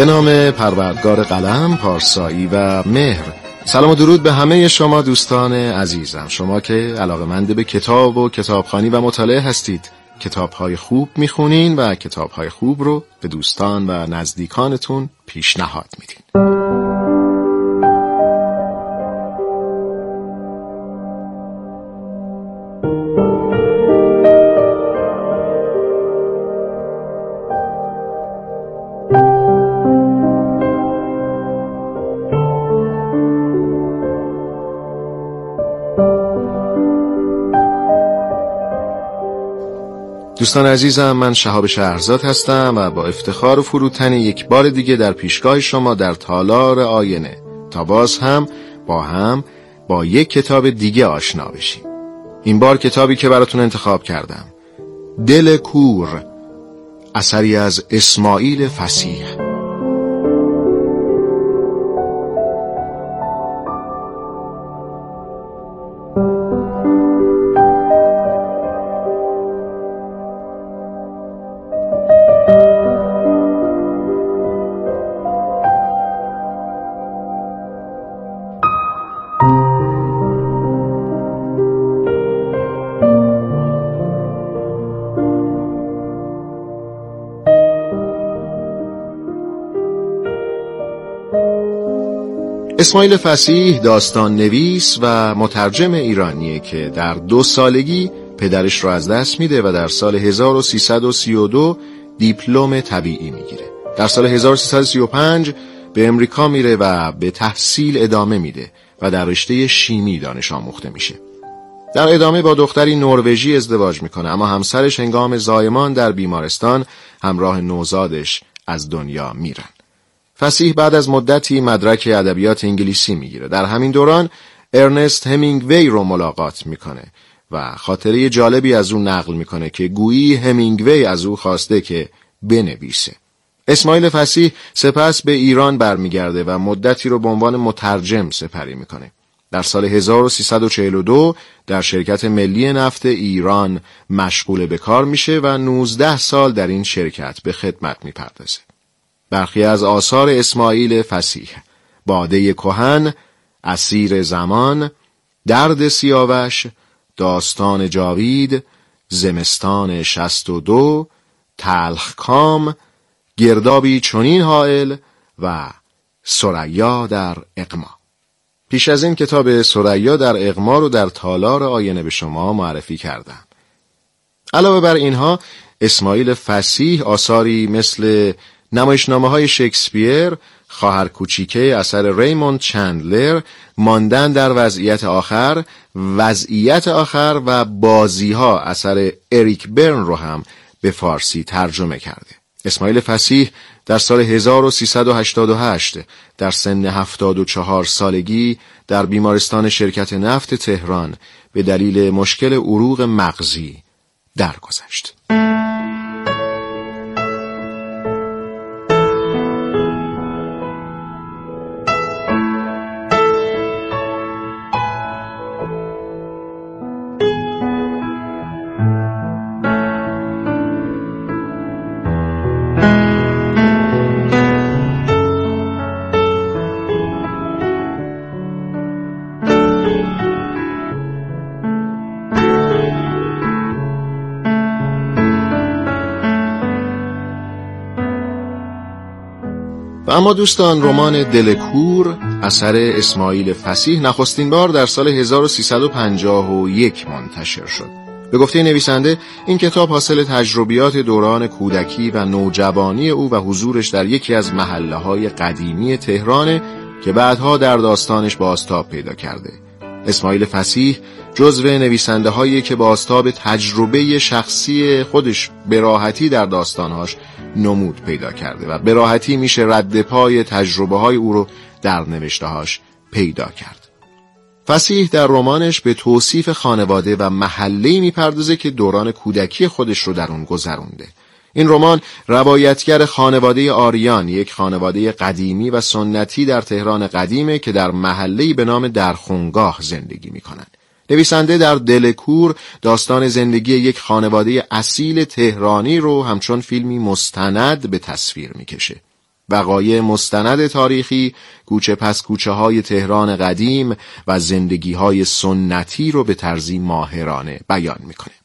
به نام پروردگار قلم، پارسایی و مهر. سلام و درود به همه شما دوستان عزیزم. شما که علاقمند به کتاب و کتابخانی و مطالعه هستید. کتابهای خوب می‌خونین و کتابهای خوب رو به دوستان و نزدیکانتون پیشنهاد میدین. دوستان عزیزم من شهاب شهرزاد هستم و با افتخار و فروتنی یک بار دیگه در پیشگاه شما در تالار آینه. تا باز هم با هم با یک کتاب دیگه آشنا بشیم. این بار کتابی که براتون انتخاب کردم. دل کور اثری از اسماعیل فسیح. اسماعیل فسیح داستان نویس و مترجم ایرانیه که در دو سالگی پدرش رو از دست میده و در سال 1332 دیپلم طبیعی می‌گیره. در سال 1335 به امریکا میره و به تحصیل ادامه میده و در رشته شیمی دانش آموخته میشه. در ادامه با دختری نروژی ازدواج می‌کنه اما همسرش هنگام زایمان در بیمارستان همراه نوزادش از دنیا میرن. فسیح بعد از مدتی مدرک ادبیات انگلیسی می‌گیره. در همین دوران ارنست همینگوی رو ملاقات می‌کنه و خاطره جالبی از او نقل می‌کنه که گویی همینگوی از او خواسته که بنویسه. اسماعیل فسیح سپس به ایران برمیگرده و مدتی رو به عنوان مترجم سپری می‌کنه. در سال 1342 در شرکت ملی نفت ایران مشغول به کار میشه و 19 سال در این شرکت به خدمت می‌پردازه. برخی از آثار اسماعیل فسیح. باده کهن اسیر زمان درد سیاوش داستان جاوید زمستان شست و دو تلخ کام گردابی چنین حائل و سریا در اقما پیش از این کتاب سریا در اقما رو در تالار آینه به شما معرفی کردم. علاوه بر اینها اسماعیل فسیح آثاری مثل نمایشنامه های شکسپیر خواهر کوچیکه اثر ریموند چندلر ماندن در وضعیت آخر وضعیت آخر و بازی ها اثر اریک برن رو هم به فارسی ترجمه کرده اسماعیل فسیح در سال 1388 در سن 74 سالگی در بیمارستان شرکت نفت تهران به دلیل مشکل عروق مغزی درگذشت. و اما دوستان رمان دلکور اثر اسماعیل فسیح نخستین بار در سال 1351 منتشر شد. به گفته نویسنده این کتاب حاصل تجربیات دوران کودکی و نوجوانی او و حضورش در یکی از محله های قدیمی تهران که بعدها در داستانش باستاب پیدا کرده. اسماعیل فسیح جزو نویسنده هایی که باستاب تجربه شخصی خودش به راحتی در داستانهاش نمود پیدا کرده و به راحتی میشه رد پای تجربه های او رو در نوشتهاش پیدا کرد. فسیح در رمانش به توصیف خانواده و محله می‌پردازه که دوران کودکی خودش رو در اون گذرونده. این رمان روایتگر خانواده آریان یک خانواده قدیمی و سنتی در تهران قدیمه که در محله‌ای به نام درخونگاه زندگی می‌کنند. نویسنده در دل کور داستان زندگی یک خانواده اصیل تهرانی رو همچون فیلمی مستند به تصویر می‌کشه. وقایع مستند تاریخی کوچه پس کوچه های تهران قدیم و زندگی های سنتی رو به طرزی ماهرانه بیان می‌کنه.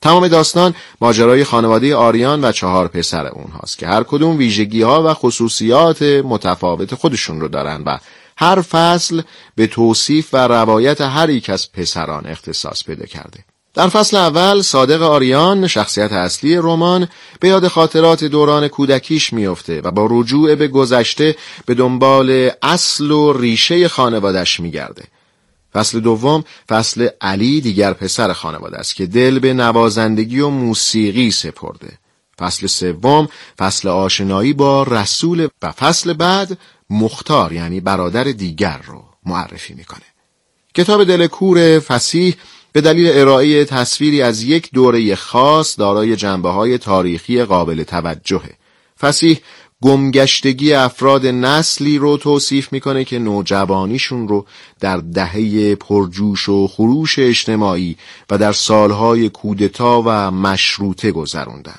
تمام داستان ماجرای خانواده آریان و چهار پسر اونهاست که هر کدوم ویژگی ها و خصوصیات متفاوت خودشون رو دارن و هر فصل به توصیف و روایت هر یک از پسران اختصاص پیدا کرده. در فصل اول صادق آریان شخصیت اصلی رمان به یاد خاطرات دوران کودکیش میفته و با رجوع به گذشته به دنبال اصل و ریشه خانوادش میگرده. فصل دوم فصل علی دیگر پسر خانواده است که دل به نوازندگی و موسیقی سپرده. فصل سوم فصل آشنایی با رسول و فصل بعد مختار یعنی برادر دیگر رو معرفی می‌کنه. کتاب دل کور فسیح به دلیل ارائه تصویری از یک دوره خاص دارای جنبه های تاریخی قابل توجهه. فسیح گمگشتگی افراد نسلی رو توصیف می‌کنه که نوجوانیشون رو در دهه پرجوش و خروش اجتماعی و در سالهای کودتا و مشروطه گذروندن.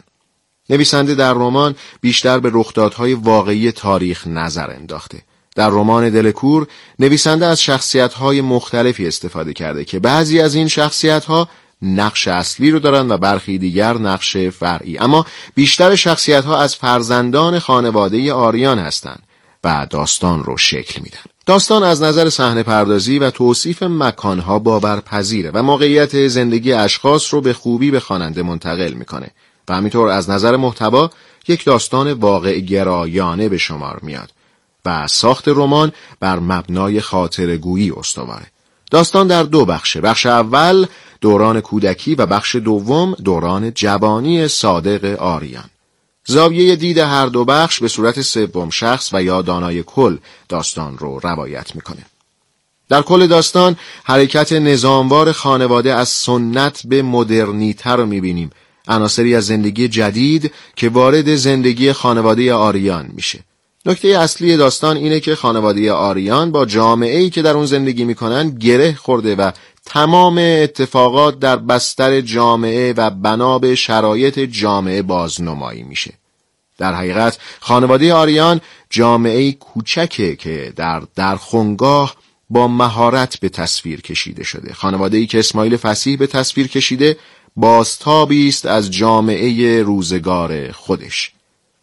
نویسنده در رمان بیشتر به رخدادهای واقعی تاریخ نظر انداخته. در رمان دلکور نویسنده از شخصیت‌های مختلفی استفاده کرده که بعضی از این شخصیت‌ها نقش اصلی رو دارن و برخی دیگر نقش فرعی. اما بیشتر شخصیت ها از فرزندان خانواده آریان هستند و داستان رو شکل میدن. داستان از نظر صحنه پردازی و توصیف مکانها باورپذیره و موقعیت زندگی اشخاص رو به خوبی به خواننده منتقل می‌کنه و همینطور از نظر محتوا یک داستان واقع گرایانه به شمار میاد و ساخت رمان بر مبنای خاطرگویی استواره. داستان در دو بخشه. بخش اول دوران کودکی و بخش دوم دوران جوانی صادق آریان. زاویه دید هر دو بخش به صورت سوم شخص و یا دانای کل داستان رو روایت می‌کنه. در کل داستان حرکت نظاموار خانواده از سنت به مدرنیتر رو می‌بینیم. عناصری از زندگی جدید که وارد زندگی خانواده آریان میشه. نکته اصلی داستان اینه که خانواده آریان با جامعه ای که در اون زندگی می‌کنن گره خورده و تمام اتفاقات در بستر جامعه و بنا به شرایط جامعه بازنمایی میشه. در حقیقت خانواده آریان جامعه کوچکه که در درخونگاه با مهارت به تصویر کشیده شده. خانواده ای که اسماعیل فسیح به تصویر کشیده بازتابی است از جامعه روزگار خودش.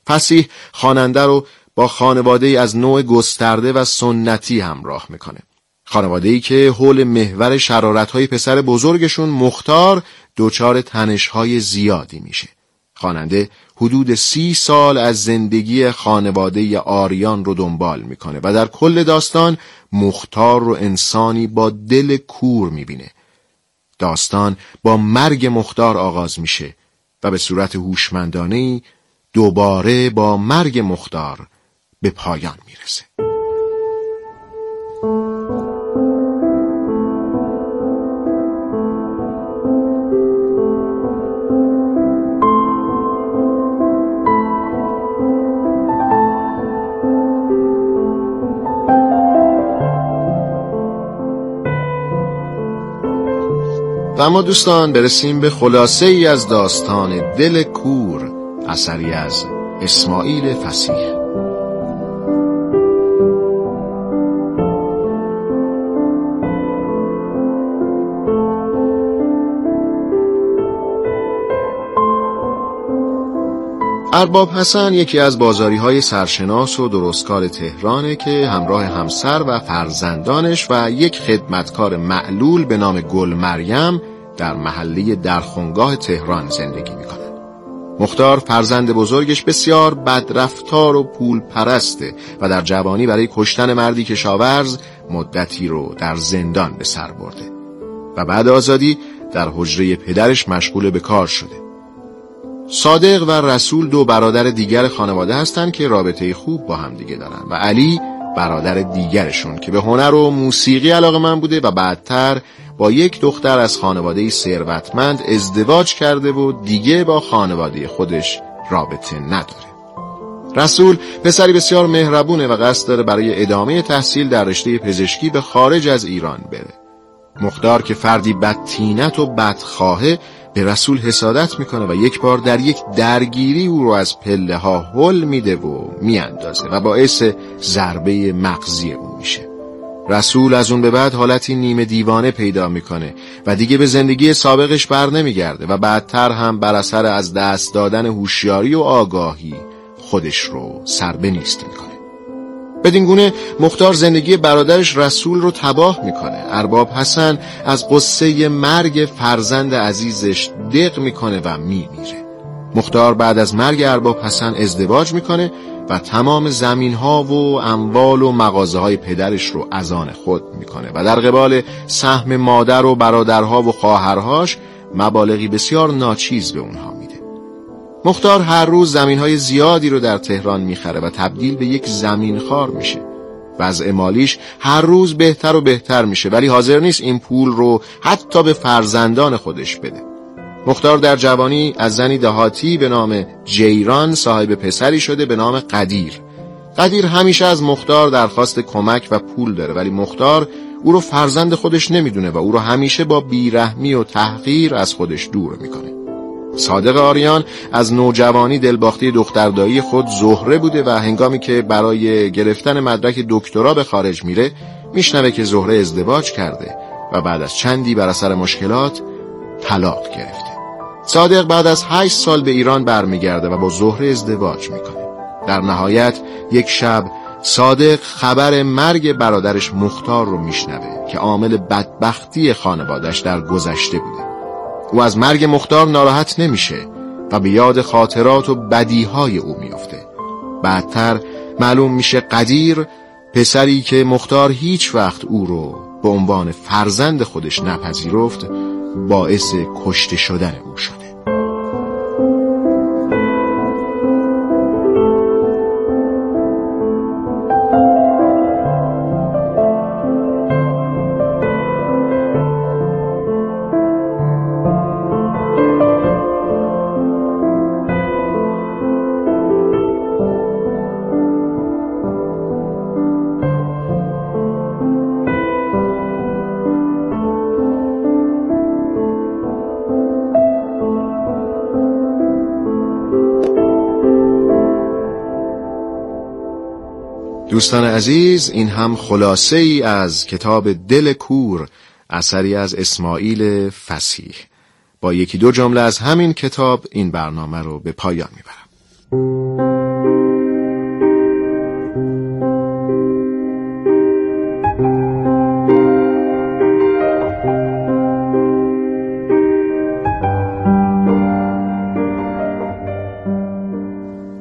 فسیح خواننده رو با خانواده از نوع گسترده و سنتی همراه می‌کنه. خانواده ای که حول محور شرارت های پسر بزرگشون مختار دچار تنش های زیادی میشه. خواننده حدود سی سال از زندگی خانواده آریان رو دنبال می‌کنه و در کل داستان مختار رو انسانی با دل کور می‌بینه. داستان با مرگ مختار آغاز میشه و به صورت هوشمندانه دوباره با مرگ مختار به پایان می‌رسه و اما دوستان برسیم به خلاصه ای از داستان دل کور اثری از اسماعیل فسیح. ارباب حسن یکی از بازاری های سرشناس و درستکار تهرانه که همراه همسر و فرزندانش و یک خدمتکار معلول به نام گل مریم در محله درخونگاه تهران زندگی می‌کنن. مختار فرزند بزرگش بسیار بدرفتار و پول پرسته و در جوانی برای کشتن مردی کشاورز مدتی رو در زندان به سر برده و بعد آزادی در حجره پدرش مشغول به کار شده. صادق و رسول دو برادر دیگر خانواده هستند که رابطه خوب با هم دیگه دارن و علی برادر دیگرشون که به هنر و موسیقی علاقه من بوده و بعدتر با یک دختر از خانواده ثروتمند ازدواج کرده و دیگه با خانواده خودش رابطه نداره. رسول پسری بسیار مهربونه و قصد داره برای ادامه تحصیل در رشته پزشکی به خارج از ایران بره. مختار که فردی بدتینت و بدخواهه به رسول حسادت می‌کنه و یک بار در یک درگیری او رو از پله ها هل میده و میاندازه و باعث ضربه مغزی او میشه. رسول از اون به بعد حالتی نیمه دیوانه پیدا می‌کنه و دیگه به زندگی سابقش بر نمیگرده و بعدتر هم بر اثر از دست دادن هوشیاری و آگاهی خودش رو سربه نیست می‌کنه. بدین گونه مختار زندگی برادرش رسول رو تباه می‌کنه. ارباب حسن از قصه مرگ فرزند عزیزش دق می‌کنه و میمیره. مختار بعد از مرگ ارباب حسن ازدواج می‌کنه و تمام زمین ها و اموال و مغازه های پدرش رو از آن خود می‌کنه و در قبال سهم مادر و برادرها و خواهرهاش مبالغی بسیار ناچیز به اونها مختار هر روز زمین های زیادی رو در تهران می‌خره و تبدیل به یک زمین خار میشه. وضع مالیش هر روز بهتر و بهتر میشه ولی حاضر نیست این پول رو حتی به فرزندان خودش بده. مختار در جوانی از زنی دهاتی به نام جیران صاحب پسری شده به نام قدیر. قدیر همیشه از مختار درخواست کمک و پول داره ولی مختار او رو فرزند خودش نمی‌دونه و او رو همیشه با بیرحمی و تحقیر از خودش دور می‌کنه. صادق آریان از نوجوانی دلباختی دختردایی خود زهره بوده و هنگامی که برای گرفتن مدرک دکترا به خارج میره میشنوه که زهره ازدواج کرده و بعد از چندی بر اثر مشکلات طلاق گرفته. صادق بعد از هشت سال به ایران برمیگرده و با زهره ازدواج می‌کنه. در نهایت یک شب صادق خبر مرگ برادرش مختار رو میشنوه که عامل بدبختی خانوادش در گذشته بوده. او از مرگ مختار ناراحت نمیشه و به یاد خاطرات و بدیهای او میفته. بعدتر معلوم میشه قدیر پسری که مختار هیچ وقت او رو به عنوان فرزند خودش نپذیرفت باعث کشته شدن او شده. دوستان عزیز این هم خلاصه ای از کتاب دل کور اثری از اسماعیل فسیح. با یکی دو جمله از همین کتاب این برنامه رو به پایان می‌برم.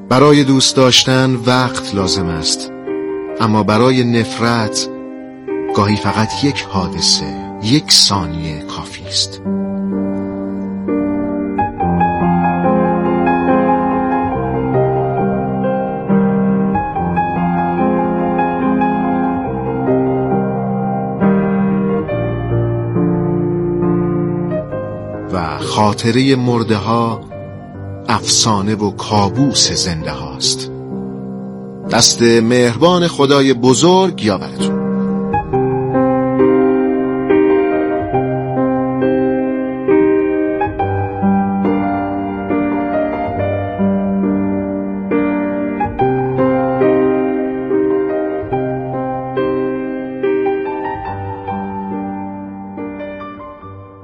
برای دوست داشتن وقت لازم است. اما برای نفرت گاهی فقط یک حادثه یک ثانیه کافی است. و خاطره مرده ها افسانه و کابوس زنده هاست. دست مهربان خدای بزرگ یا براتون.